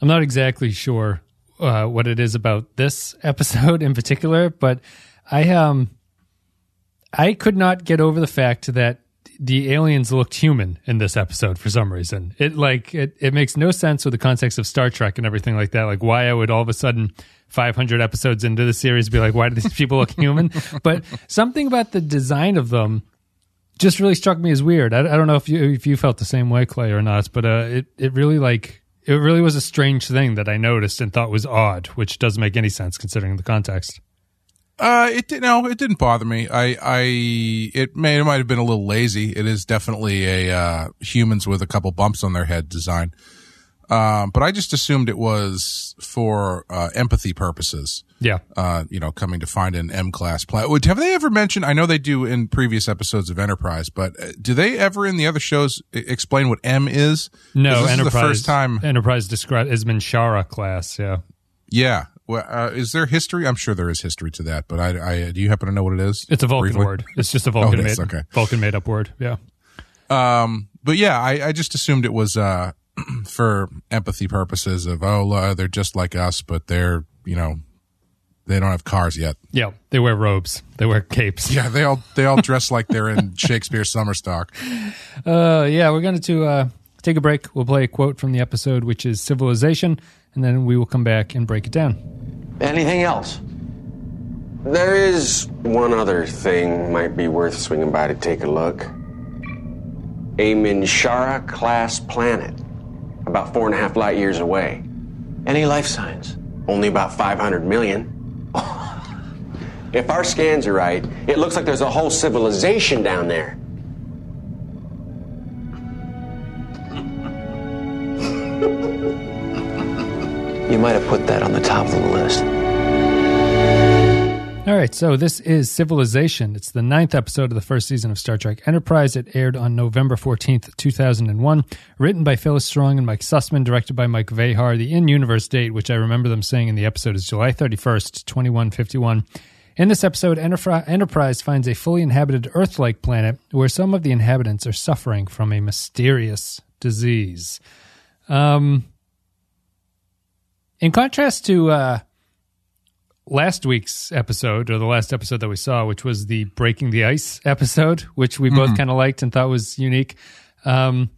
I'm not exactly sure uh, what it is about this episode in particular, but I um I could not get over the fact that the aliens looked human in this episode for some reason. It like it, it makes no sense with the context of Star Trek and everything like that. Like why I would all of a sudden 500 episodes into the series be like, why do these people look human? but something about the design of them just really struck me as weird. I, I, don't know if you if you felt the same way, Clay, or not, but uh, it it really like it really was a strange thing that I noticed and thought was odd, which doesn't make any sense considering the context. Uh, it did no, it didn't bother me. I, I, it may, it might have been a little lazy. It is definitely a uh, humans with a couple bumps on their head design. Um, but I just assumed it was for uh, empathy purposes. Yeah. Uh, you know, coming to find an M class planet. Have they ever mentioned? I know they do in previous episodes of Enterprise, but uh, do they ever in the other shows explain what M is? No, Enterprise. Is the first time Enterprise described as Minshara class. Yeah. Yeah. Well, uh, is there history? I'm sure there is history to that, but I, I do you happen to know what it is? It's a Vulcan briefly? word. It's just a Vulcan oh, made okay. Vulcan made up word. Yeah. Um, but yeah, I, I just assumed it was uh for empathy purposes of oh they're just like us, but they're you know they don't have cars yet. Yeah, they wear robes. They wear capes. Yeah, they all they all dress like they're in Shakespeare's summer stock. Uh, yeah, we're going to uh, take a break. We'll play a quote from the episode, which is civilization, and then we will come back and break it down. Anything else? There is one other thing might be worth swinging by to take a look. A Minshara class planet about four and a half light years away. Any life signs? Only about 500 million. If our scans are right, it looks like there's a whole civilization down there. you might have put that on the top of the list. All right, so this is Civilization. It's the ninth episode of the first season of Star Trek Enterprise. It aired on November 14th, 2001. Written by Phyllis Strong and Mike Sussman, directed by Mike Vejar. The in universe date, which I remember them saying in the episode, is July 31st, 2151. In this episode, Enterprise finds a fully inhabited Earth like planet where some of the inhabitants are suffering from a mysterious disease. Um, in contrast to. Uh, last week's episode or the last episode that we saw, which was the breaking the ice episode, which we both mm-hmm. kind of liked and thought was unique. Um,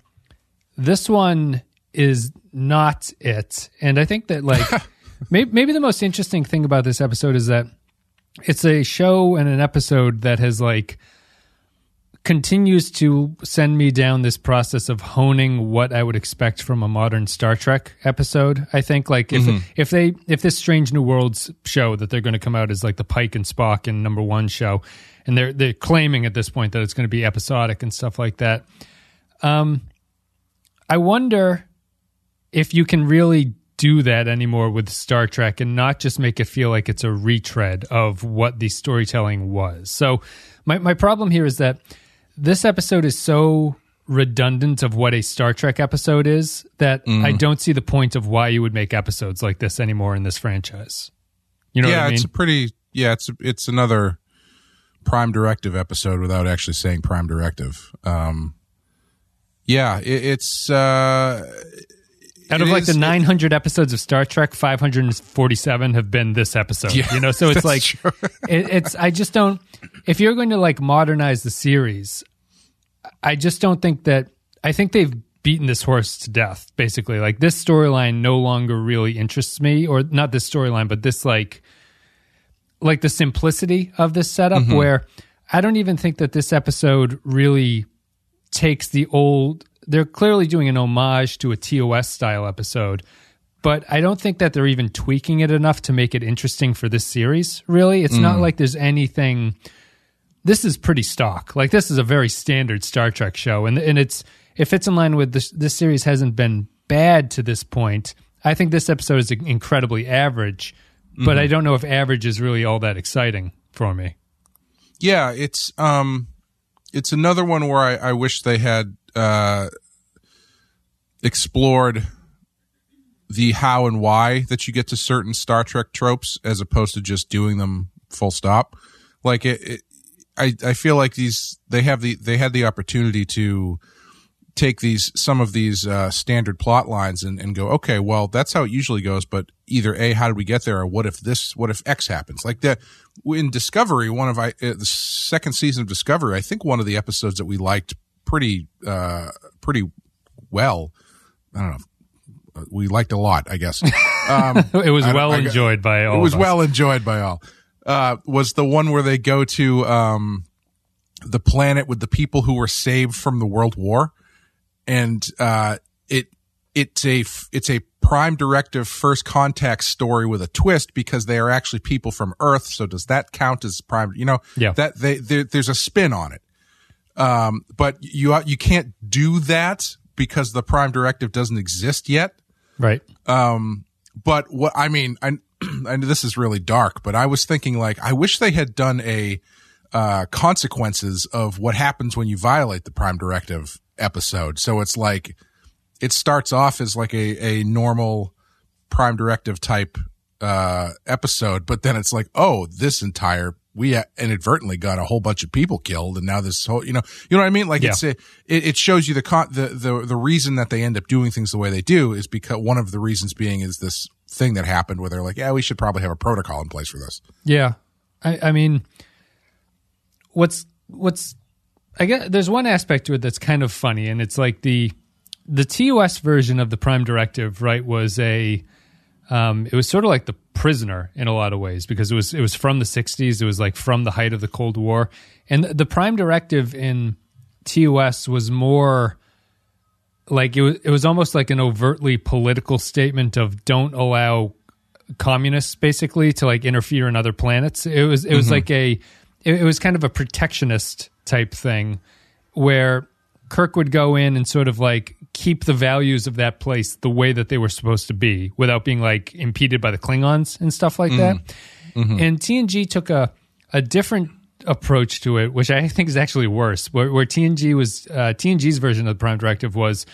this one is not it, and I think that like maybe, maybe the most interesting thing about this episode is that it's a show and an episode that has like continues to send me down this process of honing what I would expect from a modern Star Trek episode. I think like if mm-hmm. if they if this Strange New Worlds show that they're going to come out as like the Pike and Spock and number one show, and they're they're claiming at this point that it's going to be episodic and stuff like that. Um, I wonder if you can really do that anymore with Star Trek and not just make it feel like it's a retread of what the storytelling was. So my my problem here is that this episode is so redundant of what a Star Trek episode is that mm. I don't see the point of why you would make episodes like this anymore in this franchise. You know yeah, I mean? it's a pretty yeah, it's it's another Prime Directive episode without actually saying Prime Directive. Um, yeah, it, it's uh, out of like the 900 it, episodes of Star Trek, 547 have been this episode. Yeah, you know, so it's like it, it's. I just don't. If you're going to like modernize the series, I just don't think that. I think they've beaten this horse to death. Basically, like this storyline no longer really interests me, or not this storyline, but this like, like the simplicity of this setup, mm-hmm. where I don't even think that this episode really takes the old. They're clearly doing an homage to a TOS style episode, but I don't think that they're even tweaking it enough to make it interesting for this series. Really, it's mm. not like there's anything this is pretty stock. Like this is a very standard Star Trek show, and and it's it fits in line with this. This series hasn't been bad to this point. I think this episode is incredibly average, but mm-hmm. I don't know if average is really all that exciting for me. Yeah, it's um, it's another one where I, I wish they had uh, explored the how and why that you get to certain Star Trek tropes as opposed to just doing them full stop. Like it, it I, I feel like these they have the they had the opportunity to take these some of these uh, standard plot lines and, and go, okay, well, that's how it usually goes. But either a, how did we get there, or what if this, what if X happens? Like that in Discovery, one of I uh, the second season of Discovery, I think one of the episodes that we liked pretty uh, pretty well. I don't know. We liked a lot, I guess. Um, it was I well I enjoyed by all. it was well enjoyed by all. Uh, was the one where they go to um, the planet with the people who were saved from the World War, and uh, it it's a it's a prime directive first contact story with a twist because they are actually people from Earth. So does that count as prime? You know, Yeah. that they there, there's a spin on it. Um, but you you can't do that because the prime directive doesn't exist yet right. but what I mean, I, I know this is really dark, but I was thinking like, I wish they had done a uh, consequences of what happens when you violate the Prime Directive episode. So it's like it starts off as like a a normal Prime Directive type uh, episode, but then it's like, oh, this entire we inadvertently got a whole bunch of people killed, and now this whole, you know, you know what I mean? Like Yeah. it's a, it, it shows you the con the, the the reason that they end up doing things the way they do is because one of the reasons being is this thing that happened where they're like, yeah, we should probably have a protocol in place for this. Yeah, I, I mean, what's what's I guess there's one aspect to it that's kind of funny, and it's like the the TOS version of the Prime Directive, right? Was a um, it was sort of like the prisoner in a lot of ways because it was it was from the 60s. It was like from the height of the Cold War, and the Prime Directive in TOS was more like it was it was almost like an overtly political statement of don't allow communists basically to like interfere in other planets. It was it was mm-hmm. like a it, it was kind of a protectionist type thing where Kirk would go in and sort of like keep the values of that place the way that they were supposed to be without being like impeded by the Klingons and stuff like that. And TNG took a a different approach to it, which I think is actually worse. Where, where TNG was uh, TNG's version of the Prime Directive was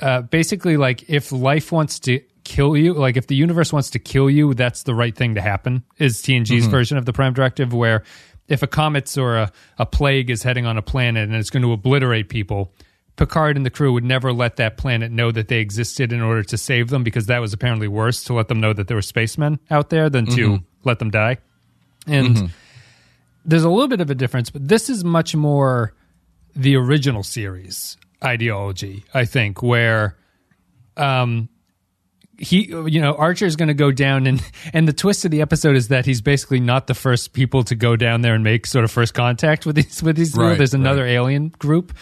uh, basically like if life wants to kill you, like if the universe wants to kill you, that's the right thing to happen. Is TNG's version of the Prime Directive, where if a comet or a, a plague is heading on a planet and it's going to obliterate people, Picard and the crew would never let that planet know that they existed in order to save them because that was apparently worse to let them know that there were spacemen out there than to let them die. And there's a little bit of a difference, but this is much more the original series ideology, I think, where um he you know Archer is going to go down and and the twist of the episode is that he's basically not the first people to go down there and make sort of first contact with these with these Right, there's another alien group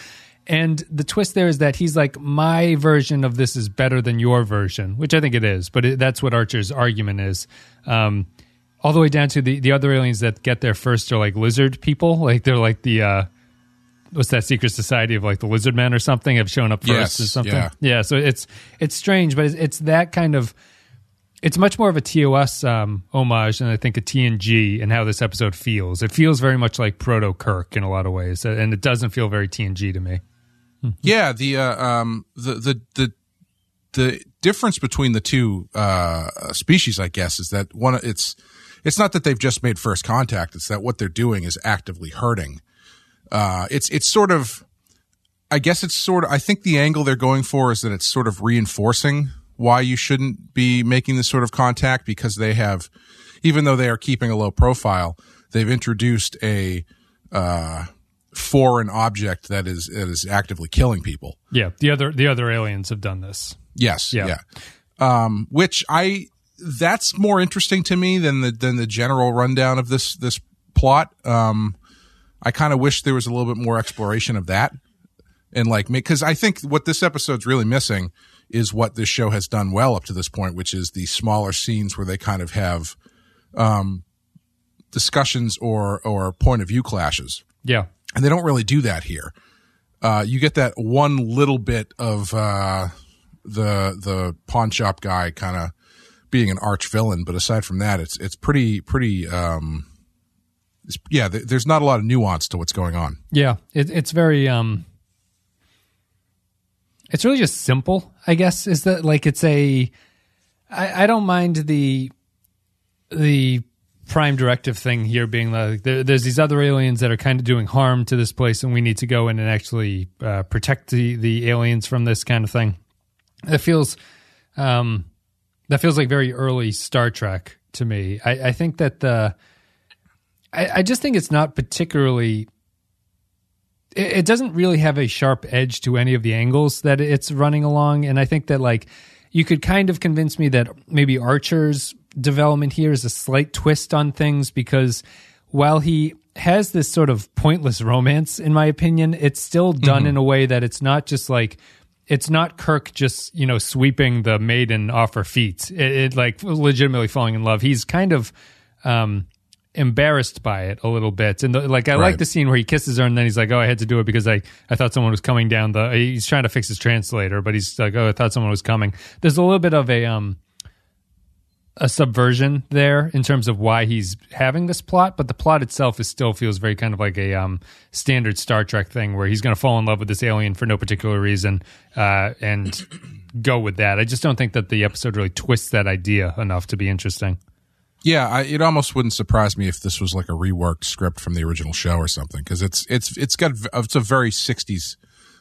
and the twist there is that he's like my version of this is better than your version which I think it is but it, that's what Archer's argument is um all the way down to the the other aliens that get there first are like lizard people like they're like the uh what's that secret society of like the lizard men or something have shown up first Yes, or something yeah. yeah so it's it's strange but it's, it's that kind of it's much more of a TOS um, homage than I think a TNG and how this episode feels. It feels very much like Proto Kirk in a lot of ways, and it doesn't feel very TNG to me. Yeah, the uh, um the the the the difference between the two uh species, I guess, is that one it's it's not that they've just made first contact; it's that what they're doing is actively hurting. Uh, it's it's sort of, I guess it's sort of. I think the angle they're going for is that it's sort of reinforcing why you shouldn't be making this sort of contact because they have, even though they are keeping a low profile, they've introduced a uh, foreign object that is that is actively killing people. Yeah, the other the other aliens have done this. Yes. Yeah. Yeah. Um, which I that's more interesting to me than the than the general rundown of this this plot. Um, I kind of wish there was a little bit more exploration of that, and like because I think what this episode's really missing is what this show has done well up to this point, which is the smaller scenes where they kind of have um, discussions or or point of view clashes Yeah, and they don't really do that here. Uh, you get that one little bit of uh, the the pawn shop guy kind of being an arch villain, but aside from that, it's it's pretty pretty. Um, it's, yeah, th- there's not a lot of nuance to what's going on. yeah. It, it's very um, it's really just simple. I guess is that like it's a. I, I don't mind the the prime directive thing here being like there, there's these other aliens that are kind of doing harm to this place and we need to go in and actually uh, protect the, the aliens from this kind of thing. It feels um, that feels like very early star trek to me. I, I think that the I, I just think it's not particularly it, it doesn't really have a sharp edge to any of the angles that it's running along. And i think that like you could kind of convince me that maybe archer's development here is a slight twist on things because while he has this sort of pointless romance, in my opinion, it's still done in a way that it's not just like it's not Kirk just you know sweeping the maiden off her feet. It, it like legitimately falling in love. He's kind of um, embarrassed by it a little bit, and the, like I like the scene where he kisses her, and then he's like, "Oh, I had to do it because I I thought someone was coming down the." He's trying to fix his translator, but he's like, "Oh, I thought someone was coming." There's a little bit of a um a subversion there in terms of why he's having this plot, but the plot itself is still feels very kind of like a um, standard Star Trek thing where he's going to fall in love with this alien for no particular reason uh, and go with that. I just don't think that the episode really twists that idea enough to be interesting. Yeah, I, it almost wouldn't surprise me if this was like a reworked script from the original show or something because it's it's it's got it's a very '60s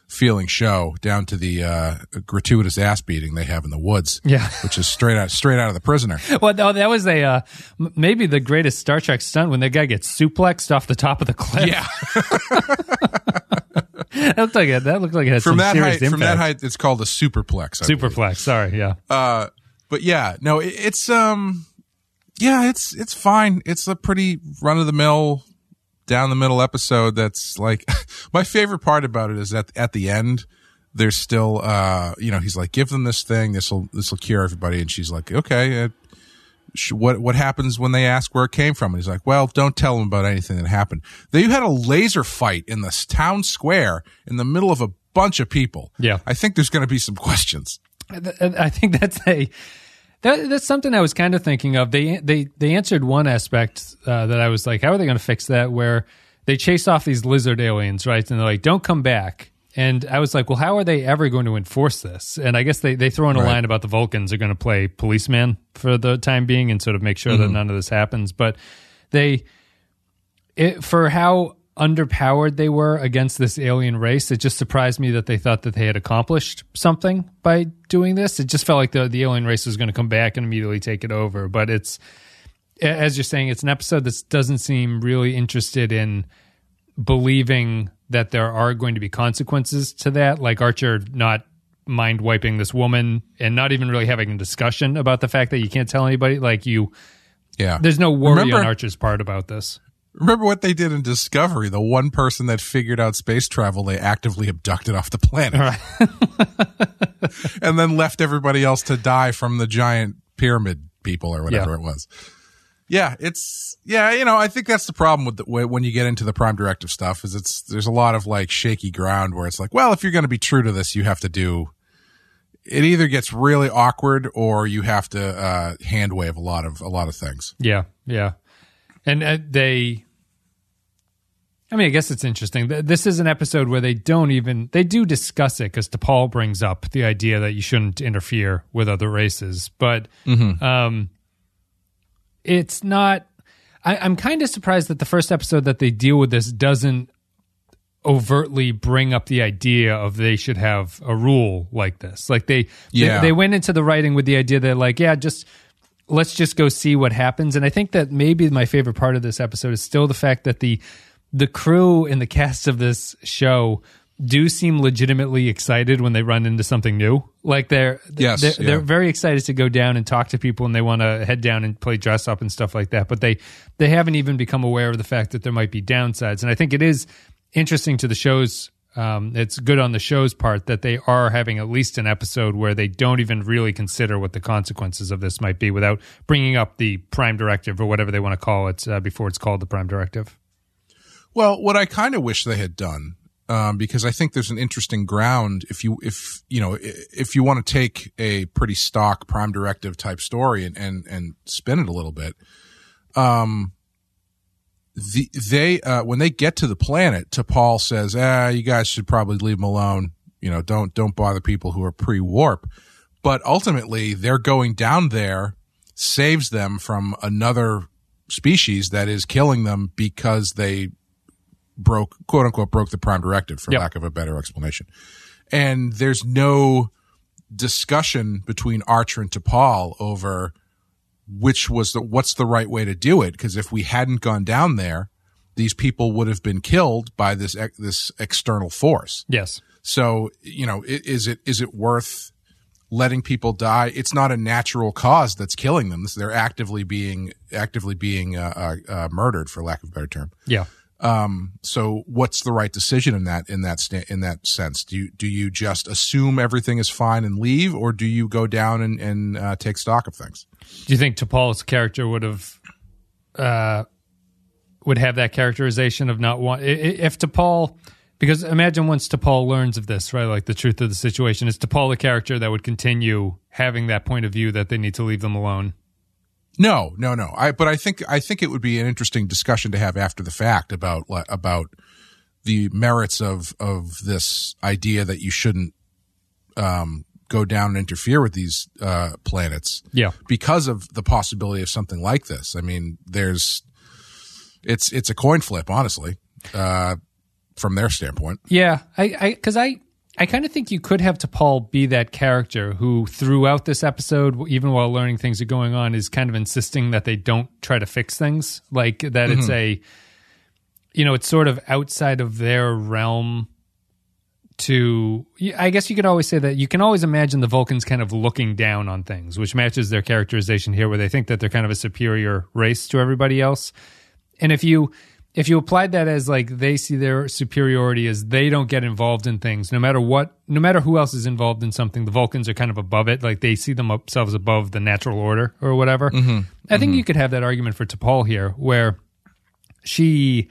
feeling show down to the uh, gratuitous ass beating they have in the woods. Yeah. which is straight out straight out of the prisoner. Well, no, that was a uh, maybe the greatest Star Trek stunt when that guy gets suplexed off the top of the cliff. Yeah, that looked like it. That looked like it had from some that serious height, from that height, it's called a superplex. I believe. Sorry, yeah. Uh, but yeah, no, it, it's um, yeah, it's it's fine. It's a pretty run of the mill, down the middle episode. That's like my favorite part about it is that at the end, there's still uh, you know, he's like, give them this thing. This will this will cure everybody, and she's like, okay. Uh, sh- what what happens when they ask where it came from? And he's like, well, don't tell them about anything that happened. They had a laser fight in this town square in the middle of a bunch of people. Yeah. I think there's going to be some questions. I think that's a that, that's something I was kind of thinking of. They they they answered one aspect uh, that I was like, how are they going to fix that? Where they chase off these lizard aliens, right? And they're like, don't come back. And I was like, well, how are they ever going to enforce this? And I guess they, they throw in a Right. line about the Vulcans are going to play policeman for the time being and sort of make sure that none of this happens. But they, it, for how underpowered they were against this alien race, it just surprised me that they thought that they had accomplished something by doing this. It just felt like the the alien race was going to come back and immediately take it over. But it's as you're saying, it's an episode that doesn't seem really interested in believing that there are going to be consequences to that. Like Archer not mind wiping this woman and not even really having a discussion about the fact that you can't tell anybody. Like you, Yeah. there's no worry Remember- on Archer's part about this. Remember what they did in Discovery? The one person that figured out space travel, they actively abducted off the planet. and then left everybody else to die from the giant pyramid people or whatever Yeah. it was. Yeah, it's yeah, you know, I think that's the problem with the, when you get into the prime directive stuff is it's there's a lot of like shaky ground where it's like, well, if you're going to be true to this, you have to do it either gets really awkward or you have to uh hand wave a lot of a lot of things. Yeah, yeah, and uh, they. I mean, I guess it's interesting. This is an episode where they don't even they do discuss it because T'Pol brings up the idea that you shouldn't interfere with other races, but um, it's not. I, I'm kind of surprised that the first episode that they deal with this doesn't overtly bring up the idea of they should have a rule like this. Like they, Yeah. they, they went into the writing with the idea that like, yeah, just let's just go see what happens. And I think that maybe my favorite part of this episode is still the fact that the the crew and the cast of this show do seem legitimately excited when they run into something new. Like they're Yes, they're, yeah. they're very excited to go down and talk to people and they want to head down and play dress up and stuff like that. But they they haven't even become aware of the fact that there might be downsides. And I think it is interesting to the show's um, it's good on the show's part that they are having at least an episode where they don't even really consider what the consequences of this might be without bringing up the prime directive or whatever they want to call it uh, before it's called the prime directive. Well, what I kind of wish they had done, um, because I think there's an interesting ground if you if you know if you want to take a pretty stock prime directive type story and and and spin it a little bit. Um, the they uh, when they get to the planet, T'Pol says, "Ah, you guys should probably leave them alone. You know, don't don't bother people who are pre warp." But ultimately, they're going down there saves them from another species that is killing them because they broke quote unquote broke the prime directive for Yep. lack of a better explanation. And there's no discussion between Archer and T'Pol over which was the what's the right way to do it because if we hadn't gone down there these people would have been killed by this this external force Yes. so you know is it is it worth letting people die it's not a natural cause that's killing them they're actively being actively being uh, uh, uh, murdered for lack of a better term Yeah. Um, so what's the right decision in that in that in that sense? Do you do you just assume everything is fine and leave, or do you go down and, and uh, take stock of things? Do you think T'Pol's character would have uh, would have that characterization of not want if T'Pol because imagine once T'Pol learns of this, right? Like the truth of the situation, is T'Pol the character that would continue having that point of view that they need to leave them alone? No, no, no. I but I think I think it would be an interesting discussion to have after the fact about about the merits of of this idea that you shouldn't um, go down and interfere with these uh, planets. Yeah. because of the possibility of something like this. I mean, there's it's it's a coin flip, honestly, uh, from their standpoint. Yeah, I, I, because I, I kind of think you could have T'Pol be that character who, throughout this episode, even while learning things are going on, is kind of insisting that they don't try to fix things, like that it's mm-hmm. a, you know, it's sort of outside of their realm. To, I guess you could always say that you can always imagine the Vulcans kind of looking down on things, which matches their characterization here, where they think that they're kind of a superior race to everybody else. And if you if you applied that as like they see their superiority as they don't get involved in things, no matter what, no matter who else is involved in something, the Vulcans are kind of above it. Like they see themselves above the natural order or whatever. Mm-hmm. I think mm-hmm. you could have that argument for T'Pol here, where she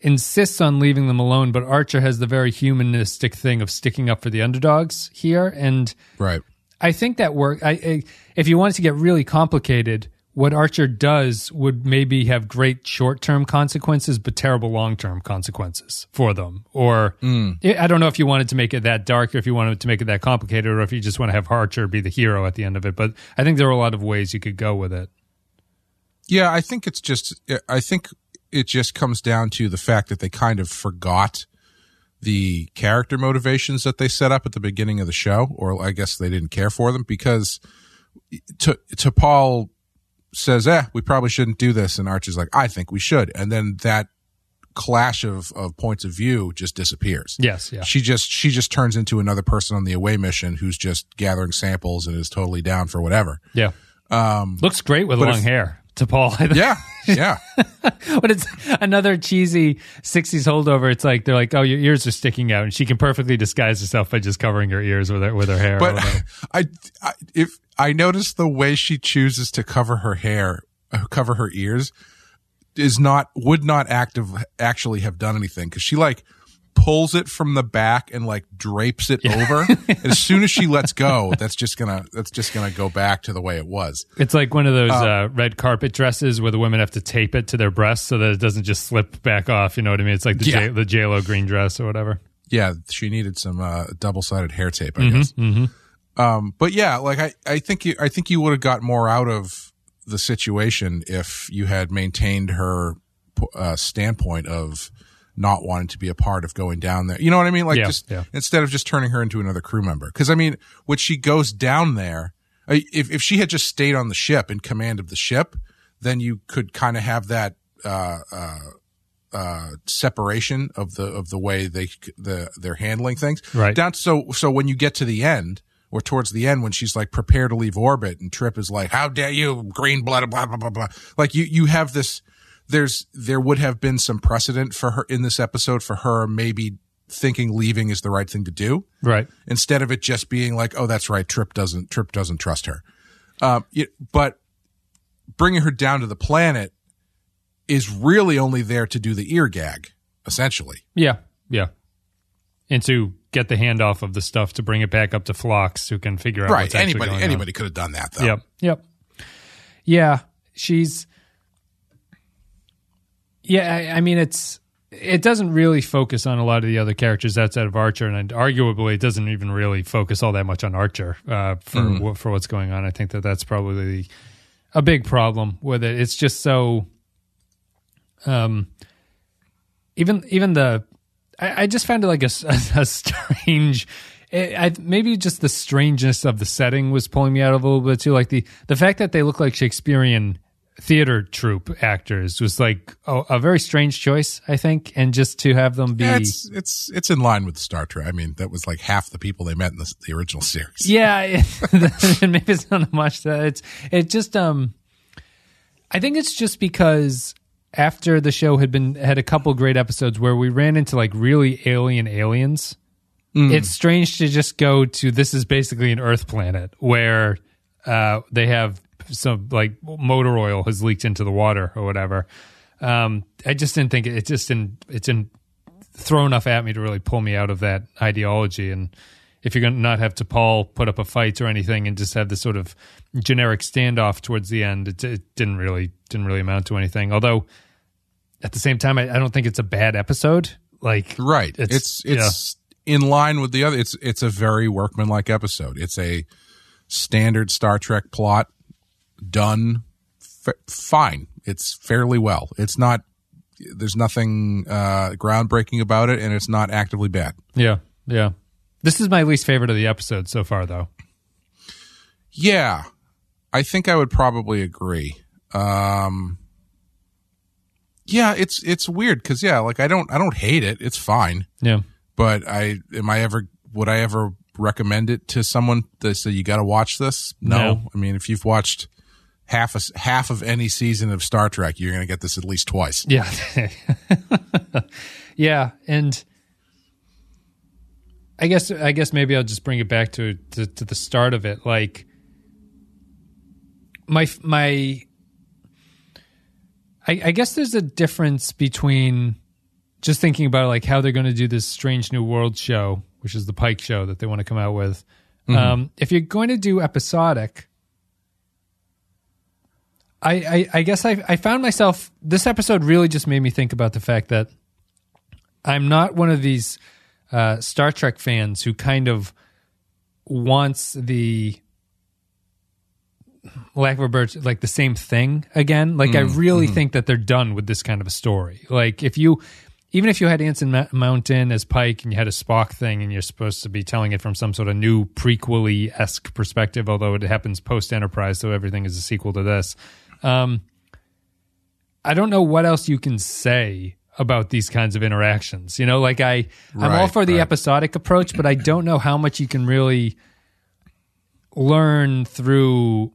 insists on leaving them alone, but Archer has the very humanistic thing of sticking up for the underdogs here, and Right. I think that work. I, I if you wanted to get really complicated, what Archer does would maybe have great short term consequences, but terrible long term consequences for them. Or I I don't know if you wanted to make it that dark, or if you wanted to make it that complicated, or if you just want to have Archer be the hero at the end of it. But I think there are a lot of ways you could go with it. Yeah, I think it's just I think it just comes down to the fact that they kind of forgot the character motivations that they set up at the beginning of the show, or I guess they didn't care for them because to T'Pol says, "Eh, we probably shouldn't do this," and Archer's like, "I think we should," and then that clash of of points of view just disappears. Yes, yeah, She just she just turns into another person on the away mission who's just gathering samples and is totally down for whatever. yeah. Um, Looks great with long if- hair. T'Pol, I yeah, yeah. but it's another cheesy 60s holdover. It's like they're like, "Oh, your ears are sticking out," and she can perfectly disguise herself by just covering her ears with her with her hair. But. I, I, if I notice the way she chooses to cover her hair, uh, cover her ears, is not would not active actually have done anything because she like pulls it from the back and like drapes it over. and as soon as she lets go, that's just gonna that's just gonna go back to the way it was. it's like one of those uh, red carpet dresses where the women have to tape it to their breasts so that it doesn't just slip back off. You know what I mean? It's like the Yeah. J- the J Lo green dress or whatever. Yeah, she needed some uh, double sided hair tape, I guess. Um, but yeah, like I, I think you, I think you would have got more out of the situation if you had maintained her uh, standpoint of not wanting to be a part of going down there. You know what I mean? Like Yeah, just yeah. instead of just turning her into another crew member. Because I mean, when she goes down there, if if she had just stayed on the ship in command of the ship, then you could kind of have that. Uh, uh, uh, separation of the of the way they the they're handling things. Right. Down so so when you get to the end or towards the end when she's like prepare to leave orbit and Trip is like, How dare you, green blood, blah blah blah blah. Like you you have this there's there would have been some precedent for her in this episode for her maybe thinking leaving is the right thing to do Right. instead of it just being like, oh, that's right, Trip doesn't Trip doesn't trust her. Um, it- but bringing her down to the planet is really only there to do the ear gag, essentially. Yeah. Yeah. And to get the handoff of the stuff to bring it back up to Phlox, who can figure out Right? what's actually Anybody on. anybody could have done that though. Yep. Yep. Yeah, she's. Yeah, I, I mean it's it doesn't really focus on a lot of the other characters outside of Archer, and arguably it doesn't even really focus all that much on Archer uh, for wh- for what's going on. I think that that's probably a big problem with it. It's just so Um, even even the I, I just found it like a, a, a strange. I, maybe just the strangeness of the setting was pulling me out of a little bit too. Like the the fact that they look like Shakespearean theater troupe actors was like a, a, very strange choice, I think, and just to have them be yeah, it's it's it's in line with Star Trek. I mean, that was like half the people they met in the, the original series. Yeah, maybe it's not much that it's it just um, I think it's just because after the show had been had a couple great episodes where we ran into like really alien aliens. Mm. It's strange to just go to this is basically an Earth planet where uh, they have some like motor oil has leaked into the water or whatever. Um, I just didn't think it, it just didn't it's didn't throw enough at me to really pull me out of that ideology. And if you're going to not have T'Pol put up a fight or anything and just have this sort of generic standoff towards the end, it, it didn't really didn't really amount to anything. Although at the same time, I, I don't think it's a bad episode. Like right, it's it's, it's yeah. in line with the other. It's it's a very workmanlike episode. It's a standard Star Trek plot done f- fine. It's fairly well. It's not. There's nothing uh, groundbreaking about it, and it's not actively bad. Yeah, yeah. This is my least favorite of the episode so far, though. Yeah, I think I would probably agree. Um, yeah, it's it's weird because yeah, like I don't I don't hate it. It's fine. Yeah, but I am I ever would I ever recommend it to someone that said you got to watch this? No. no. I mean, if you've watched half a, half of any season of Star Trek, you're going to get this at least twice. Yeah. yeah, and I guess I guess maybe I'll just bring it back to, to to, the start of it. Like my my, I, I guess there's a difference between just thinking about like how they're going to do this strange new world show, which is the Pike show that they want to come out with. Mm-hmm. Um, if you're going to do episodic, I, I, I guess I, I found myself this episode really just made me think about the fact that I'm not one of these uh, Star Trek fans who kind of wants the lack of a bird like the same thing again. Like mm, I really mm-hmm. think that they're done with this kind of a story. Like if you even if you had Anson Mount as Pike and you had a Spock thing and you're supposed to be telling it from some sort of new prequely esque perspective, although it happens post Enterprise, so everything is a sequel to this. Um, I don't know what else you can say about these kinds of interactions. You know, like I, right, I'm all for the right. episodic approach, but I don't know how much you can really learn through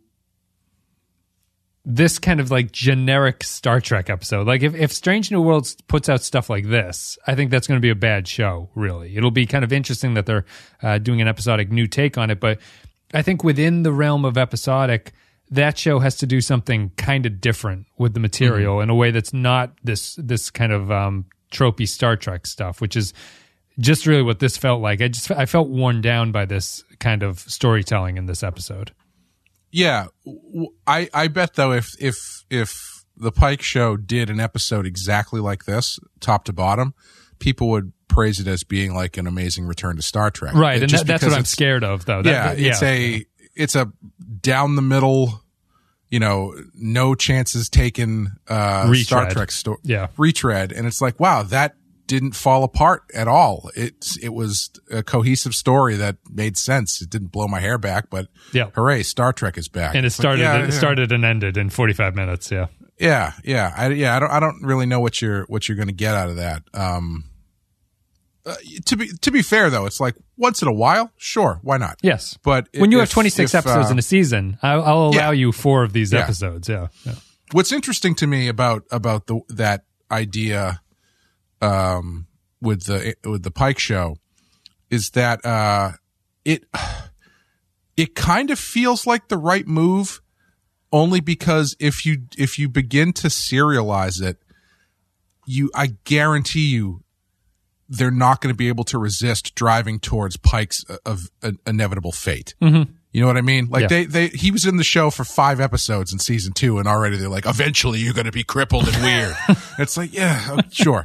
this kind of like generic Star Trek episode. Like if, if Strange New Worlds puts out stuff like this, I think that's going to be a bad show, really. It'll be kind of interesting that they're uh, doing an episodic new take on it, but I think within the realm of episodic, that show has to do something kind of different with the material mm-hmm. in a way that's not this this kind of um, tropey Star Trek stuff, which is just really what this felt like. I just I felt worn down by this kind of storytelling in this episode. Yeah, I I bet though if if if the Pike show did an episode exactly like this, top to bottom, people would praise it as being like an amazing return to Star Trek. Right, and that, that's what I'm scared of, though. That, yeah, it's a it's a down the middle, you know, no chances taken uh, Star Trek story. Yeah, retread, and it's like, wow, that didn't fall apart at all. It it was a cohesive story that made sense. It didn't blow my hair back, but yeah, hooray, Star Trek is back. And it started yeah, it yeah. started and ended in 45 minutes, yeah. Yeah, yeah. I yeah, I don't I don't really know what you're what you're going to get out of that. Um uh, to be to be fair though, it's like once in a while, sure, why not? Yes, but when if, you have twenty six episodes uh, in a season, I'll, I'll allow yeah. you four of these yeah. episodes. Yeah. yeah. What's interesting to me about about the that idea, um, with the with the Pike show, is that uh, it it kind of feels like the right move, only because if you if you begin to serialize it, you I guarantee you they're not going to be able to resist driving towards Pike's uh, of uh, inevitable fate. Mm-hmm. You know what I mean? Like yeah. they, they, he was in the show for five episodes in season two, and already they're like, eventually you're going to be crippled and weird. it's like, yeah, oh, sure.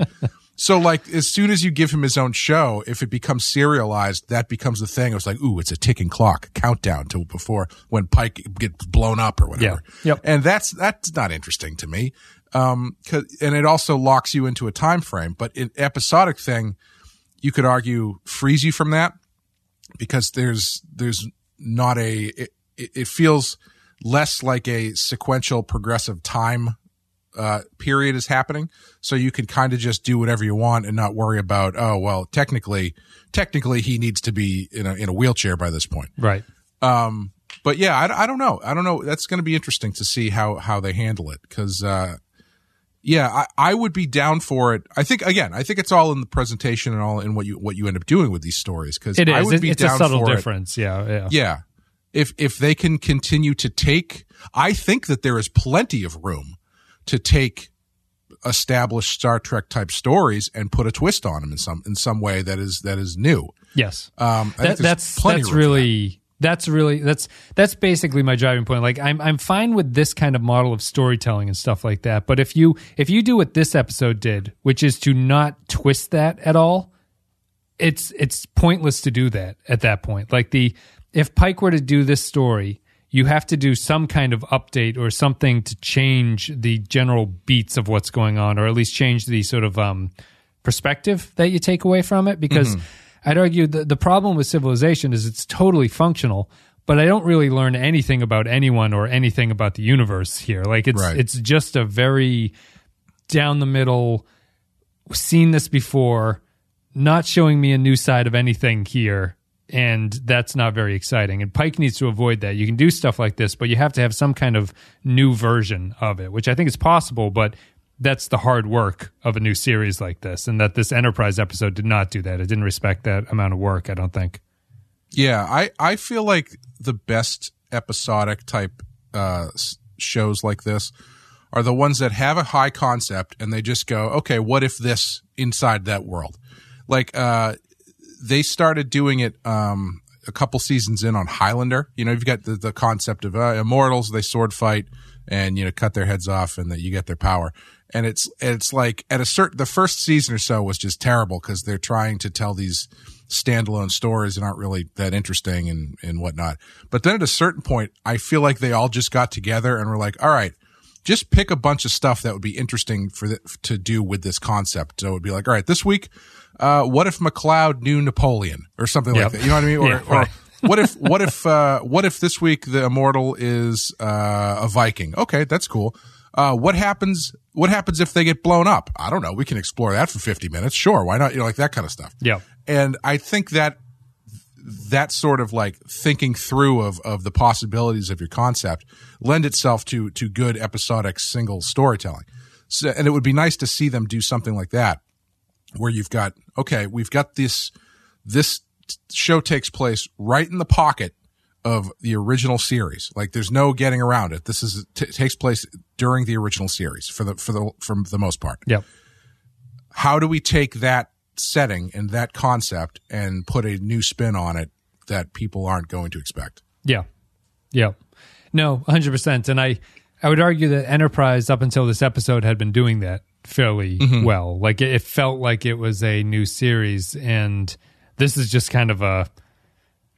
So like, as soon as you give him his own show, if it becomes serialized, that becomes the thing. It was like, ooh, it's a ticking clock, countdown to before when Pike gets blown up or whatever. Yeah. Yep. And that's that's not interesting to me. Um, 'cause- and it also locks you into a time frame. But an episodic thing, you could argue, frees you from that because there's there's not a it, it feels less like a sequential progressive time uh, period is happening. So you can kind of just do whatever you want and not worry about oh well technically technically he needs to be in a in a wheelchair by this point. Right. Um, but yeah, I, I don't know. I don't know. That's going to be interesting to see how how they handle it because uh, yeah, I, I would be down for it. I think again, I think it's all in the presentation and all in what you what you end up doing with these stories because It is. I would It- be it's a subtle for it. difference. Yeah. Yeah. Yeah. If if they can continue to take I think that there is plenty of room to take established Star Trek type stories and put a twist on them in some in some way that is that is new. Yes. Um that, that's that's of room for that. really that's really that's that's basically my driving point. Like I'm I'm fine with this kind of model of storytelling and stuff like that. But if you if you do what this episode did, which is to not twist that at all, it's it's pointless to do that at that point. Like the if Pike were to do this story, you have to do some kind of update or something to change the general beats of what's going on, or at least change the sort of um, perspective that you take away from it. Because I'd argue the the problem with civilization is it's totally functional, but I don't really learn anything about anyone or anything about the universe here. Like it's Right. it's just a very down the middle seen this before, not showing me a new side of anything here. And that's not very exciting. And Pike needs to avoid that. You can do stuff like this, but you have to have some kind of new version of it, which I think is possible, but that's the hard work of a new series like this. And that this Enterprise episode did not do that. It didn't respect that amount of work, I don't think. Yeah, I, I feel like the best episodic type uh, shows like this are the ones that have a high concept and they just go, okay, what if this inside that world? Like, uh, they started doing it um, a couple seasons in on Highlander. You know, you've got the, the concept of uh, immortals, they sword fight and, you know, cut their heads off and that you get their power. And it's, it's like at a certain, the first season or so was just terrible because they're trying to tell these standalone stories that aren't really that interesting and, and whatnot. But then at a certain point, I feel like they all just got together and were like, all right, just pick a bunch of stuff that would be interesting for the, to do with this concept. So it would be like, all right, this week, uh, what if MacLeod knew Napoleon or something Yep. like that? You know what I mean? Or, Yeah, or what if, what if, uh, what if this week the immortal is, uh, a Viking? Okay. That's cool. Uh, what happens, what happens if they get blown up? I don't know. We can explore that for 50 minutes. Sure. Why not? You know, like that kind of stuff. Yeah. And I think that that sort of like thinking through of, of the possibilities of your concept lend itself to to good episodic single storytelling. So, and it would be nice to see them do something like that, where you've got okay, we've got this this show takes place right in the pocket of the original series. Like there's no getting around it. This is t- takes place during the original series for the for the for the most part Yep. how do we take that setting and that concept and put a new spin on it that people aren't going to expect? Yeah. Yeah. No, 100%. And I, I would argue that Enterprise, up until this episode, had been doing that fairly mm-hmm. well. Like it, it felt like it was a new series. And this is just kind of a,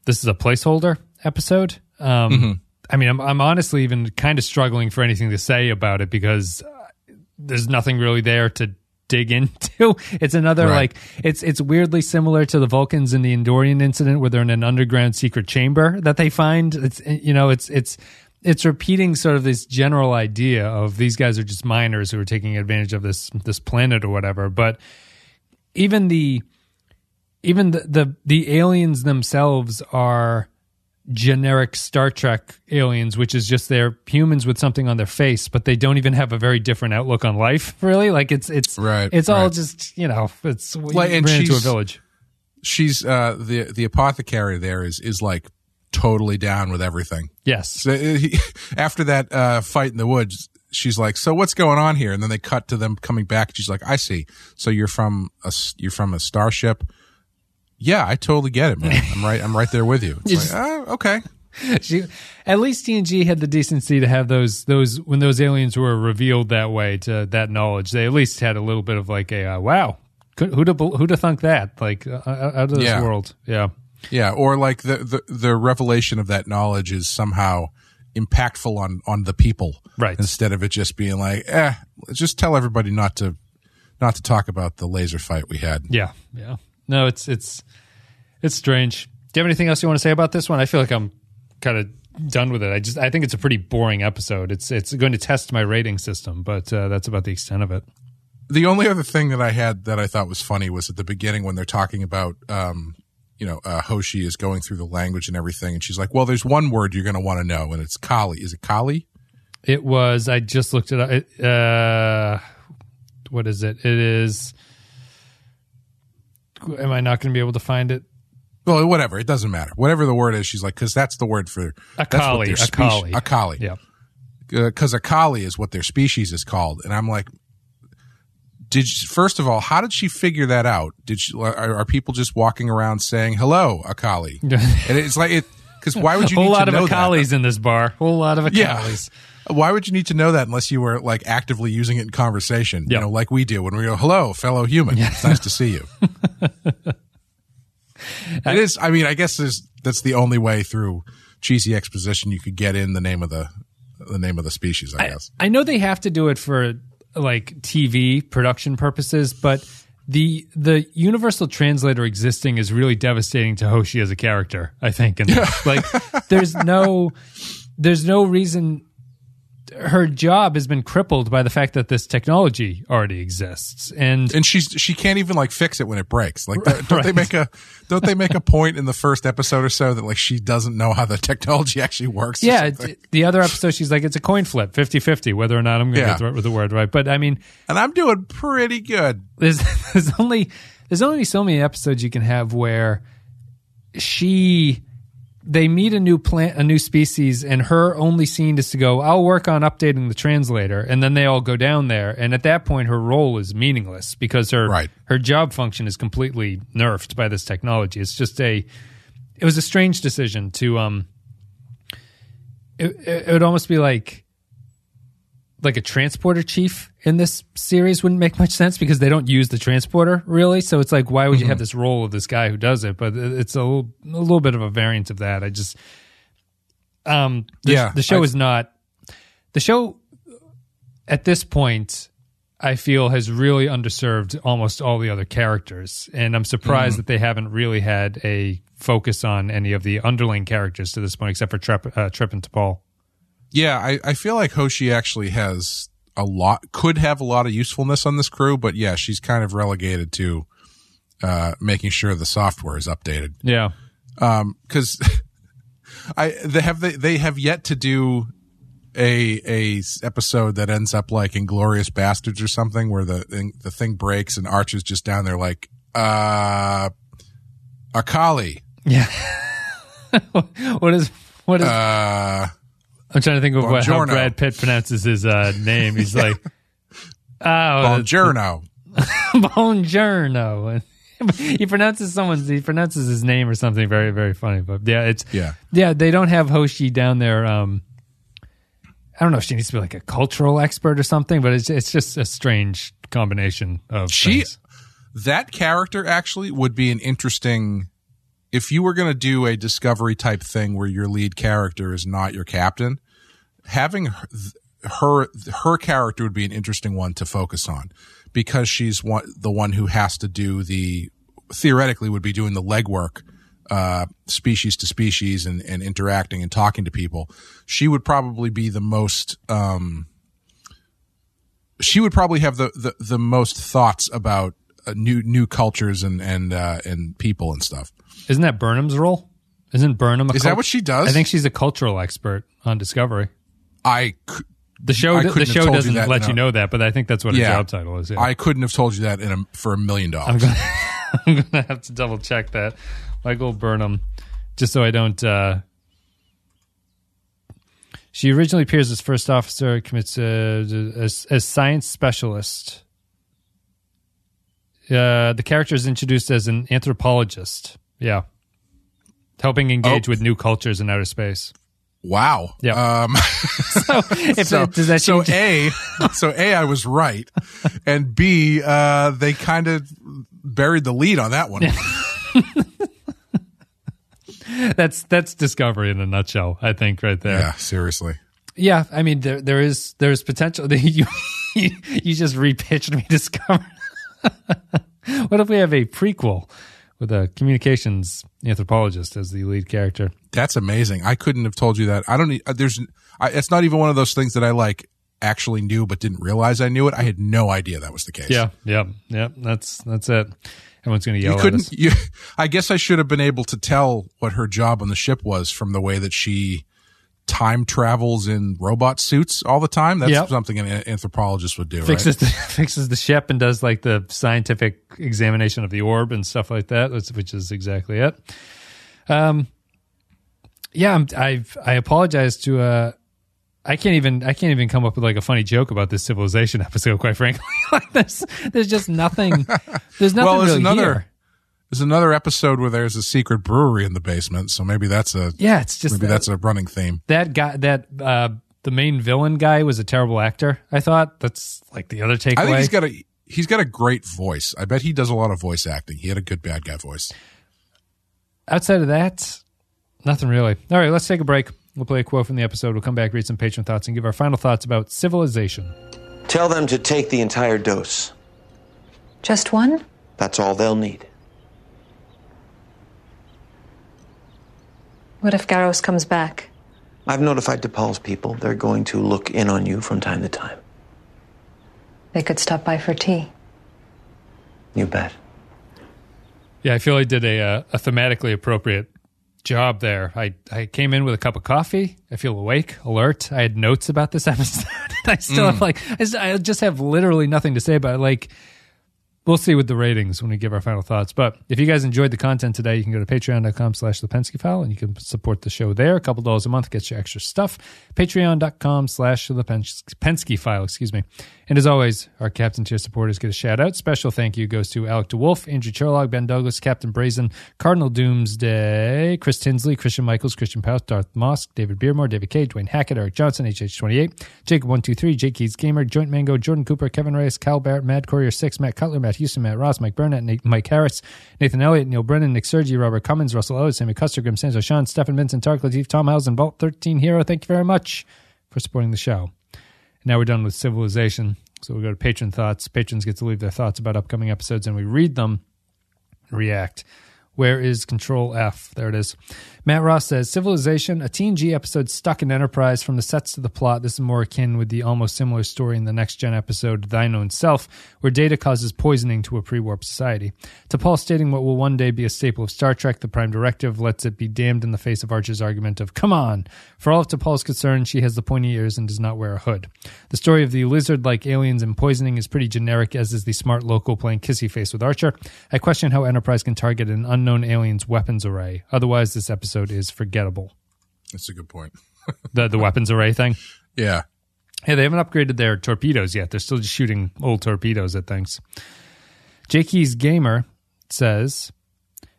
this is a placeholder episode. Um, I mean, I'm, I'm honestly even kind of struggling for anything to say about it because uh, there's nothing really there to dig into. It's another Right. like it's it's weirdly similar to the Vulcans in the Andorian incident where they're in an underground secret chamber that they find. It's you know it's it's it's repeating sort of this general idea of these guys are just miners who are taking advantage of this this planet or whatever. But even the even the the, the aliens themselves are generic Star Trek aliens, which is just they're humans with something on their face, but they don't even have a very different outlook on life. Really, like it's it's Right, It's all just you know it's Like, and ran into a village. She's uh, the the apothecary there is is like totally down with everything. Yes, So uh, he, after that uh, fight in the woods, she's like, "So what's going on here?" And then they cut to them coming back. She's like, "I see. So you're from a you're from a starship." Yeah, I totally get it, man. I'm right. I'm right there with you. It's like, oh, okay. she at least TNG had the decency to have those those when those aliens were revealed that way to that knowledge. They at least had a little bit of like a uh, wow. Could, who'd have, who'd have thunk that? Like uh, out of this Yeah. world, yeah. Yeah, or like the, the the revelation of that knowledge is somehow impactful on on the people, Right. Instead of it just being like, eh, just tell everybody not to not to talk about the laser fight we had. Yeah, yeah. No, it's it's it's strange. Do you have anything else you want to say about this one? I feel like I'm kind of done with it. I just I think it's a pretty boring episode. It's it's going to test my rating system, but uh, that's about the extent of it. The only other thing that I had that I thought was funny was at the beginning when they're talking about, um, you know, uh, Hoshi is going through the language and everything, and she's like, "Well, there's one word you're going to want to know, and it's Kali. Is it Kali?" It was. I just looked it up. It, uh, what is it? It is. Am I not going to be able to find it? Well, whatever. It doesn't matter. Whatever the word is, she's like, because that's the word for A that's what Kali, their a speci- Kali. A Kali. Yeah. Uh, because a Kali is what their species is called, and I'm like, did she, first of all, how did she figure that out? Did she? Are, are people just walking around saying hello, Akaali? and it's like it. Because why would you whole need lot to of that? Akaalis in this bar. Whole lot of Yeah. Why would you need to know that unless you were like actively using it in conversation? Yeah. You know, like we do when we go, "Hello, fellow human. It's nice to see you." it is. I mean, I guess there's, that's the only way through cheesy exposition you could get in the name of the the name of the species. I, guess. I know they have to do it for like TV production purposes, but the the universal translator existing is really devastating to Hoshi as a character. I think, and like, there's no there's no reason her job has been crippled by the fact that this technology already exists, and and she's she can't even like fix it when it breaks. Like, don't they make a don't they make a point in the first episode or so that like she doesn't know how the technology actually works? yeah, the other episode she's like it's a coin flip 50-50 whether or not I'm going to Yeah. get the, the word right. But I mean, and I'm doing pretty good. there's there's only there's only so many episodes you can have where she they meet a new plant a new species and her only scene is to go i'll work on updating the translator and then they all go down there and at that point her role is meaningless because her Right. her job function is completely nerfed by this technology it's just a it was a strange decision to um it, it, it would almost be like like a transporter chief in this series wouldn't make much sense because they don't use the transporter really. So it's like, why would you have this role of this guy who does it? But it's a little, a little bit of a variant of that. I just, um, the, Yeah, the show I- is not the show at this point. I feel has really underserved almost all the other characters, and I'm surprised that they haven't really had a focus on any of the underling characters to this point, except for Trep, uh, Trip and T'Pol. Yeah, I, I feel like Hoshi actually has a lot, could have a lot of usefulness on this crew, but yeah, she's kind of relegated to uh, making sure the software is updated. Yeah, Because I they have they, they have yet to do a a episode that ends up like Inglourious Basterds or something, where the thing- the thing breaks and Arch is just down there like uh Akaali. Yeah. what is what is? Uh, I'm trying to think of what, how Brad Pitt pronounces his uh, name. He's like, oh, Bongiorno. Buongiorno. he pronounces someone's. He pronounces his name or something very very funny. But yeah, it's Yeah. yeah. They don't have Hoshi down there. Um, I don't know if she needs to be like a cultural expert or something, but it's it's just a strange combination of She things. that character actually would be an interesting if you were going to do a discovery type thing where your lead character is not your captain having her her, her character would be an interesting one to focus on because she's one the one who has to do the theoretically would be doing the legwork uh, species to species and, and interacting and talking to people she would probably be the most um, she would probably have the, the, the most thoughts about uh, new new cultures and and uh, and people and stuff. Isn't that Burnham's role? Isn't Burnham? A Is that what she does? I think she's a cultural expert on Discovery. I c- The show I the couldn't have show told you doesn't that let in you know that, but I think that's what her Yeah. job title is. Yeah. I couldn't have told you that in a, for a million dollars. I'm gonna have to double check that. Michael Burnham, just so I don't. Uh, she originally appears as first officer, commits uh, as as science specialist. Uh, the character is introduced as an anthropologist. Yeah, helping engage Oh. with new cultures in outer space. Wow. Yeah. Um, So, if so does that so a so a I was right, and b uh, they kind of buried the lead on that one. that's that's discovery in a nutshell. I think right there. Yeah, seriously. Yeah, I mean there there is there's potential. You you, you just repitched me discovery. what if we have a prequel with a communications anthropologist as the lead character? That's amazing. I couldn't have told you that. I don't. need- uh, There's. I, it's not even one of those things that I like actually knew but didn't realize I knew it. I had no idea that was the case. Yeah, yeah, yeah. That's that's it. Everyone's going to yell You at couldn't. us. You. I guess I should have been able to tell what her job on the ship was from the way that she time travels in robot suits all the time. That's Yep. something an anthropologist would do. Fixes right? the, fixes the ship and does like the scientific examination of the orb and stuff like that, which- is exactly it. Um, yeah, I'm, I've I apologize to uh, I can't even I can't even come up with like a funny joke about this civilization episode. Quite frankly, like there's there's just nothing. There's nothing Well, there's really another. here. There's another episode where there's a secret brewery in the basement, so maybe that's a Yeah, it's just maybe that, that's a running theme. that guy that uh, the main villain guy was a terrible actor. I thought that's like the other takeaway. I think he's got a he's got a great voice. I bet he does a lot of voice acting. He had a good bad guy voice. outside of that, nothing really. All right, let's take a break. We'll play a quote from the episode. We'll come back, read some patron thoughts, and give our final thoughts about civilization. Tell them to take the entire dose. Just one? That's all they'll need. What if Garos comes back? I've notified T'Pol's people. They're going to look in on you from time to time. They could stop by for tea. You bet. Yeah, I feel I did a uh, a thematically appropriate job there. I I came in with a cup of coffee. I feel awake, alert. I had notes about this episode. I still have like I just, I just have literally nothing to say about it. Like we'll see with the ratings when we give our final thoughts. But if you guys enjoyed the content today, you can go to patreon.com slash the Pensky file and you can support the show there. A couple dollars a month gets you extra stuff. Patreon.com slash the Pens- Pensky file, excuse me. And as always, our Captain Tier supporters get a shout out. Special thank you goes to Alec DeWolf, Andrew Cherlog, Ben Douglas, Captain Brazen, Cardinal Doomsday, Chris Tinsley, Christian Michaels, Christian Pouse, Darth Mosk, David Beermore, David K, Dwayne Hackett, Eric Johnson, HH28, Jacob123, Jake Keys Gamer, Joint Mango, Jordan Cooper, Kevin Reyes, Cal Barrett, Mad Courier 6, Matt Cutler, Matt Houston, Matt Ross, Mike Burnett, Nate, Mike Harris, Nathan Elliott, Neil Brennan, Nick Sergi, Robert Cummins, Russell Ellis, Sammy Custer, Grim Sanzo, Sean, Stephen Vincent, Tark Latif, Tom House, and Vault 13 Hero. Thank you very much for supporting the show. And now we're done with civilization. So we go to patron thoughts. Patrons get to leave their thoughts about upcoming episodes and we read them, react. Where is Control F? There it is. Matt Ross says Civilization, a TNG episode stuck in Enterprise from the sets to the plot. This is more akin with the almost similar story in the next gen episode, Thine Own Self, where Data causes poisoning to a pre warp society. T'Pol stating what will one day be a staple of Star Trek, the Prime Directive lets it be damned in the face of Archer's argument of, come on. For all of T'Pol's concern, she has the pointy ears and does not wear a hood. The story of the lizard like aliens and poisoning is pretty generic, as is the smart local playing kissy face with Archer. I question how Enterprise can target an unknown alien's weapons array. Otherwise, this episode is forgettable. That's a good point. The, the weapons array thing. Yeah. Hey, they haven't upgraded their torpedoes yet. They're still just shooting old torpedoes at things. Jakey's Gamer says,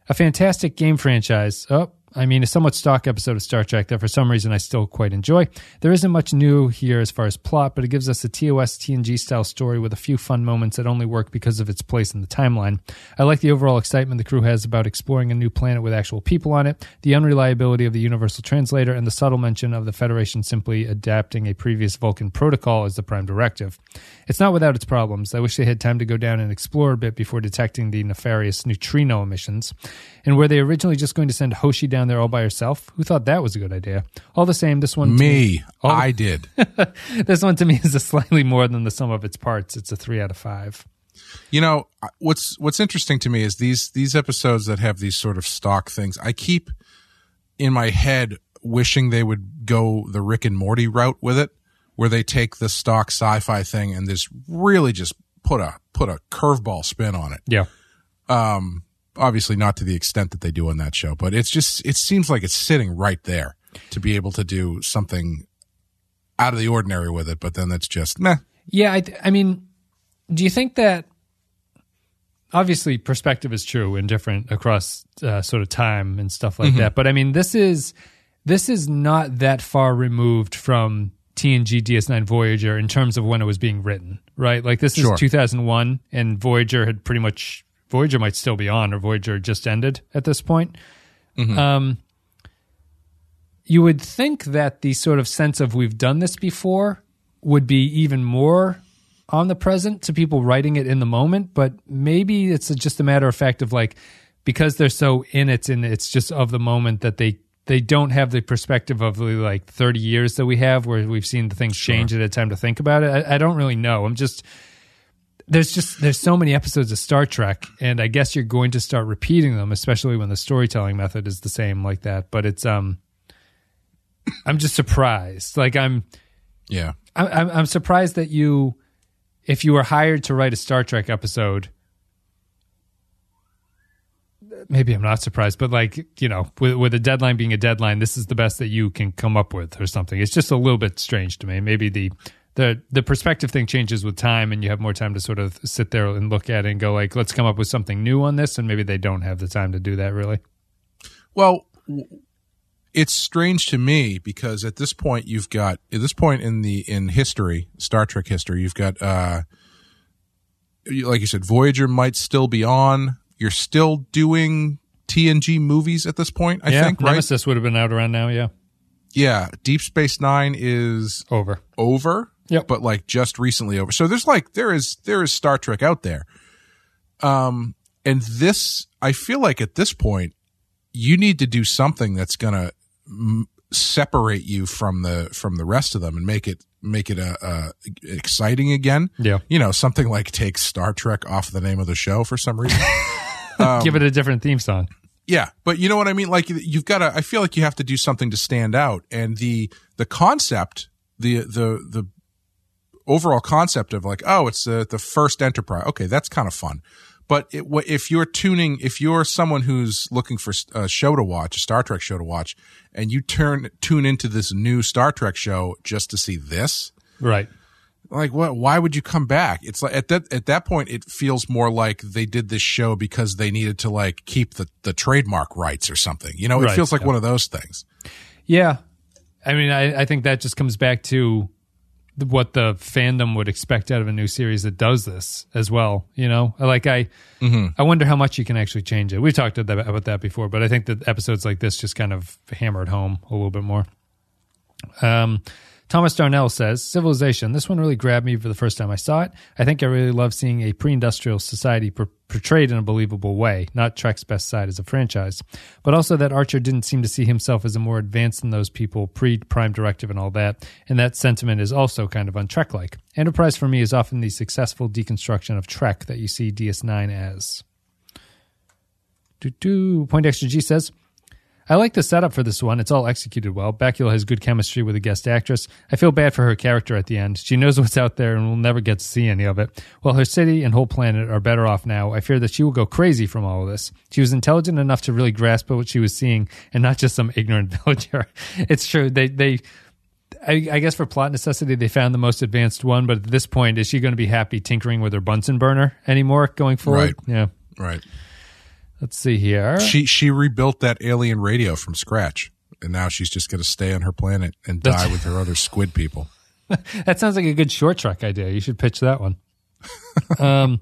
a fantastic game franchise. Oh, I mean, a somewhat stock episode of Star Trek that for some reason I still quite enjoy. There isn't much new here as far as plot, but it gives us a TOS TNG style story with a few fun moments that only work because of its place in the timeline. I like the overall excitement the crew has about exploring a new planet with actual people on it, the unreliability of the Universal Translator, and the subtle mention of the Federation simply adapting a previous Vulcan protocol as the Prime Directive. It's not without its problems. I wish they had time to go down and explore a bit before detecting the nefarious neutrino emissions. And were they originally just going to send Hoshi down there all by herself? Who thought that was a good idea? All the same, this one Me. Oh. I did. this one to me is a slightly more than the sum of its parts. It's a three out of five. You know, what's what's interesting to me is these these episodes that have these sort of stock things. I keep in my head wishing they would go the Rick and Morty route with it, where they take the stock sci-fi thing and just really just put a put a curveball spin on it. Yeah. Um, obviously not to the extent that they do on that show, but it's just it seems like it's sitting right there to be able to do something out of the ordinary with it. But then that's just meh. Yeah, I, I mean, do you think that obviously perspective is true and different across uh, sort of time and stuff like that? But I mean, this is this is not that far removed from TNG DS9 Voyager in terms of when it was being written, right? Like this is 2001, and Voyager had pretty much Voyager might still be on, or Voyager just ended at this point. Um, you would think that the sort of sense of we've done this before would be even more on the present to people writing it in the moment, but maybe it's just a matter of fact of like because they're so in it and it's just of the moment that they they don't have the perspective of the like 30 years that we have where we've seen the things change at a time to think about it. I, I don't really know. I'm just there's just there's so many episodes of Star Trek, and I guess you're going to start repeating them, especially when the storytelling method is the same like that. But it's um, I'm just surprised. Like I'm, Yeah. I'm, I'm I'm surprised that you, if you were hired to write a Star Trek episode, maybe I'm not surprised, but like you know, with with a deadline being a deadline, this is the best that you can come up with or something. It's just a little bit strange to me. Maybe the the the perspective thing changes with time, and you have more time to sort of sit there and look at it and go like, let's come up with something new on this, and maybe they don't have the time to do that really. Well, it's strange to me because at this point you've got at this point in the in history, Star Trek history, you've got uh like you said, Voyager might still be on. You're still doing TNG movies at this point, I yeah, think, right? Nemesis would have been out around now. Yeah, Yeah, Deep Space 9 is over. over. Yep. But like just recently over. So there's like there is there is Star Trek out there. Um and this I feel like at this point you need to do something that's going to m- separate you from the from the rest of them and make it make it a, a exciting again. Yeah. You know, something like take Star Trek off the name of the show for some reason. Give it a different theme song. Yeah, but you know what I mean. Like you've got to. I feel like you have to do something to stand out, and the the concept, the the the overall concept of like, oh, it's the the first Enterprise. Okay, that's kind of fun. But it, if you're tuning, if you're someone who's looking for a show to watch, a Star Trek show to watch, and you turn tune into this new Star Trek show just to see this, Right. like what why would you come back it's like at that at that point it feels more like they did this show because they needed to like keep the the trademark rights or something you know it Right, feels like yeah. one of those things Yeah. I mean, I, I think that just comes back to what the fandom would expect out of a new series that does this as well. You know, like I, I wonder how much you can actually change it. We've talked about that- before, but I think that episodes like this just kind of hammered home a little bit more. Um, Thomas Darnell says, Civilization. This one really grabbed me for the first time I saw it. I think I really love seeing a pre industrial society per- portrayed in a believable way, not Trek's best side as a franchise, but also that Archer didn't seem to see himself as a more advanced than those people pre Prime Directive and all that, and that sentiment is also kind of untrek like. Enterprise for me is often the successful deconstruction of Trek that you see DS9 as. Point Extra G says, I like the setup for this one. It's all executed well. Bakula has good chemistry with a guest actress. I feel bad for her character at the end. She knows what's out there and will never get to see any of it. While her city and whole planet are better off now, I fear that she will go crazy from all of this. She was intelligent enough to really grasp what she was seeing and not just some ignorant villager. It's true. They, they, I, I guess for plot necessity, they found the most advanced one, but at this point, is she going to be happy tinkering with her Bunsen burner anymore going forward? Right. Yeah. right Let's see here. she she rebuilt that alien radio from scratch and now she's just going to stay on her planet and die with her other squid people That sounds like a good Short Trek idea. You should pitch that one. um,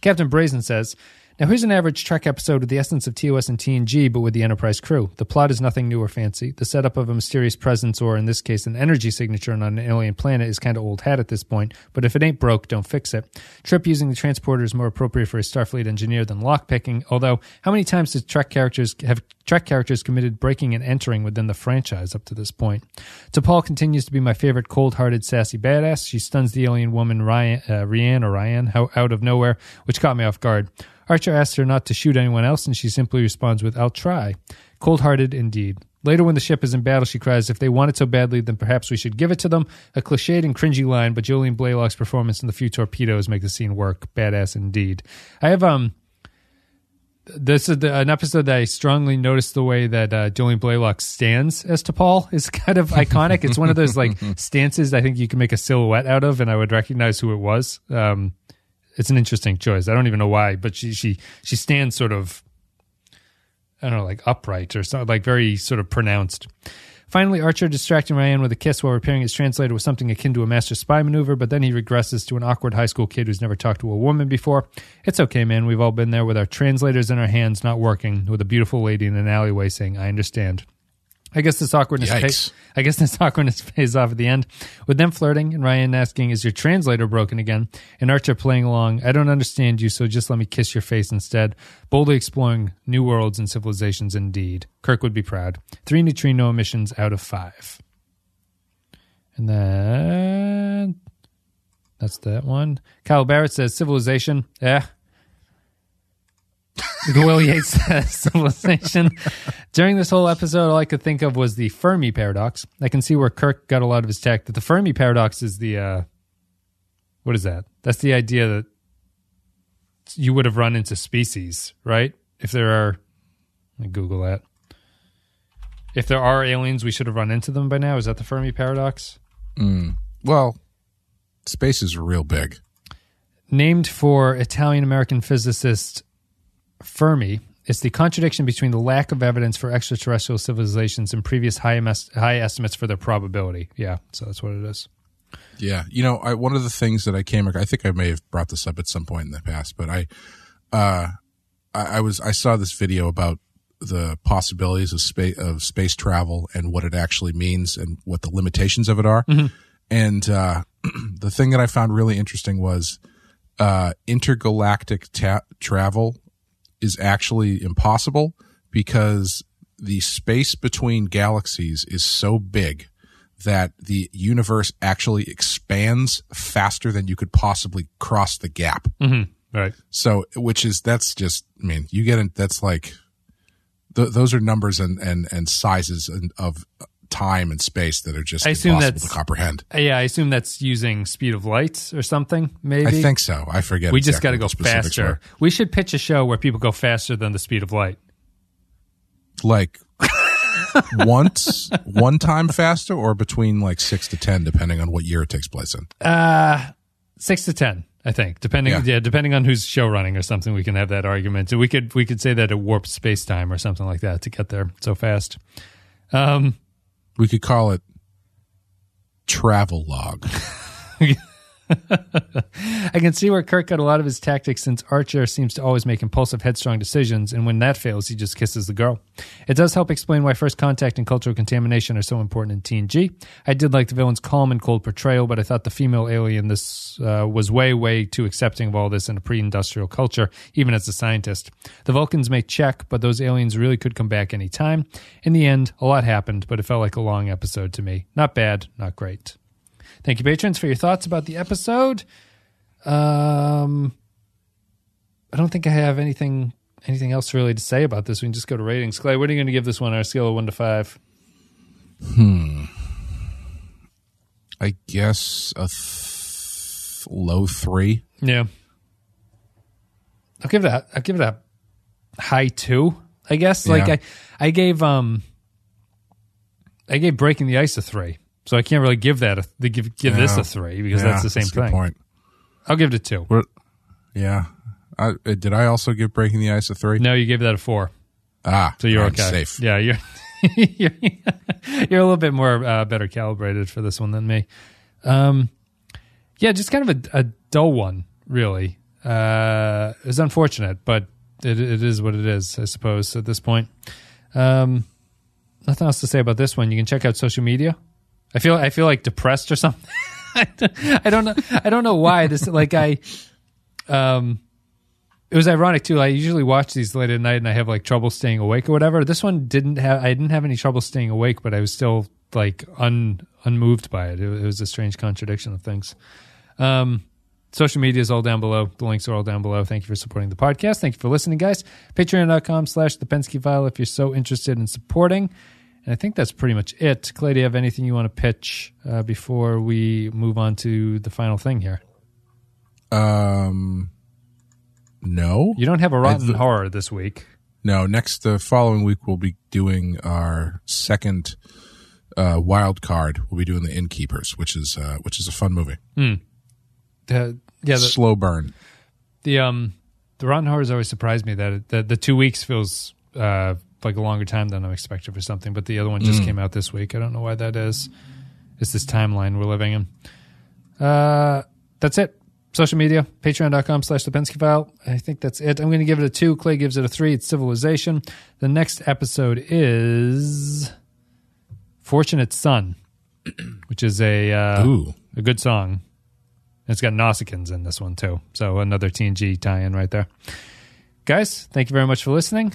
Captain Brazen says, Now here's an average Trek episode with the essence of TOS and TNG, but with the Enterprise crew. The plot is nothing new or fancy. The setup of a mysterious presence, or in this case, an energy signature on an alien planet, is kind of old hat at this point, but if it ain't broke, don't fix it. Trip using the transporter is more appropriate for a Starfleet engineer than lockpicking, although how many times did Trek characters have Trek characters committed breaking and entering within the franchise up to this point. T'Pol continues to be my favorite cold-hearted, sassy badass. She stuns the alien woman Ryan, uh, Rian or Ryan out of nowhere, which caught me off guard. Archer asks her not to shoot anyone else, and she simply responds with, I'll try. Cold-hearted indeed. Later, when the ship is in battle, she cries, If they want it so badly, then perhaps we should give it to them. A cliched and cringy line, but Jolene Blalock's performance in the few torpedoes make the scene work. Badass indeed. I have, um, this is the, an episode that I strongly noticed the way that uh, Julian Blaylock stands as T'Pol is kind of iconic. it's one of those like stances I think you can make a silhouette out of, and I would recognize who it was. Um, it's an interesting choice. I don't even know why, but she she she stands sort of I don't know, like upright or something, like very sort of pronounced. Finally, Archer distracting Ryan with a kiss while repairing his translator was something akin to a master spy maneuver, but then he regresses to an awkward high school kid who's never talked to a woman before. It's okay, man. We've all been there with our translators in our hands not working, with a beautiful lady in an alleyway saying, I understand. I guess this awkwardness. Pay, I guess this awkwardness pays off at the end, with them flirting and Ryan asking, "Is your translator broken again?" And Archer playing along. I don't understand you, so just let me kiss your face instead. Boldly exploring new worlds and civilizations. Indeed, Kirk would be proud. Three neutrino emissions out of five. And then that's that one. Kyle Barrett says civilization. Yeah. Will Yates says civilization. During this whole episode, all I could think of was the Fermi paradox. I can see where Kirk got a lot of his tech. That the Fermi paradox is the uh, what is that? That's the idea that you would have run into species, right? If there are, let me Google that. If there are aliens, we should have run into them by now. Is that the Fermi paradox? Well, space is real big. named for Italian American physicist Fermi. It's the contradiction between the lack of evidence for extraterrestrial civilizations and previous high, emes- high estimates for their probability. Yeah, so that's what it is. Yeah, you know, I, one of the things that I came, I think I may have brought this up at some point in the past, but I, uh, I, I was, I saw this video about the possibilities of space of space travel and what it actually means and what the limitations of it are. And uh, the thing that I found really interesting was uh, intergalactic ta- travel is actually impossible because the space between galaxies is so big that the universe actually expands faster than you could possibly cross the gap. Mm-hmm. Right. So, which is that's just, I mean, you get in, that's like, th- those are numbers and and and sizes and, of time and space that are just I assume impossible that's- to comprehend. Uh, Yeah, I assume that's using speed of light or something, maybe. I think so. I forget. we just got to go faster. were. We should pitch a show where people go faster than the speed of light. Like once, one time faster, or between like six to ten, depending on what year it takes place in. Uh Six to ten, I think, depending. Yeah. Yeah. depending on who's show running or something. We can have that argument. So we could we could say that it warps space time or something like that to get there so fast. Um, We could call it travel log. I can see where Kirk got a lot of his tactics since Archer seems to always make impulsive, headstrong decisions, and when that fails, he just kisses the girl. It does help explain why first contact and cultural contamination are so important in TNG. I did like the villain's calm and cold portrayal, but I thought the female alien this uh, was way, way too accepting of all this in a pre-industrial culture, even as a scientist. The Vulcans may check, but those aliens really could come back any time. In the end, a lot happened, but it felt like a long episode to me. Not bad, not great. Thank you, patrons, for your thoughts about the episode. Um, I don't think I have anything anything else really to say about this. We can just go to ratings. Clay, what are you going to give this one on a scale of one to five? Hmm. I guess a th- low three. Yeah, I'll give it a I'll give it a high two. I guess like Yeah. I I gave um I gave Breaking the Ice a three, so I can't really give that a give give this a three because Yeah, that's the same good thing. Point. I'll give it a two. What- Yeah. I, uh, did I also give Breaking the Ice a three? No, you gave that a four. Ah, So you're I'm okay. Safe. Yeah, you're you're, you're a little bit more uh, better calibrated for this one than me. Um, yeah, just kind of a, a dull one, really. Uh, it's unfortunate, but it, it is what it is, I suppose. At this point, um, nothing else to say about this one. You can check out social media. I feel I feel like depressed or something. I don't know. I don't know why this. Like I, um, it was ironic too. I usually watch these late at night and I have like trouble staying awake or whatever. This one didn't have. I didn't have any trouble staying awake, but I was still like un unmoved by it. It, it was a strange contradiction of things. Um, social media is all down below. The links are all down below. Thank you for supporting the podcast. Thank you for listening, guys. Patreon.com slash the Pensky file if you're so interested in supporting. And I think that's pretty much it. Clay, do you have anything you want to pitch uh, before we move on to the final thing here? Um, no, You don't have a rotten th- horror this week. no. Next, the following week, we'll be doing our second uh, wild card. We'll be doing the Innkeepers, which is uh, which is a fun movie. The, yeah, the, Slow burn. the um the rotten horrors always surprised me that it, that the two weeks feels uh like a longer time than I'm expecting for something. But the other one just came out this week. I don't know why that is. It's this timeline we're living in. Uh, that's it. Social media, patreon.com slash the file. I think that's it. I'm going to give it a two. Clay gives it a three. It's Civilization. The next episode is Fortunate Son, which is a uh, a good song. It's got Nausicaans in this one too. So another TNG tie-in right there. Guys, thank you very much for listening,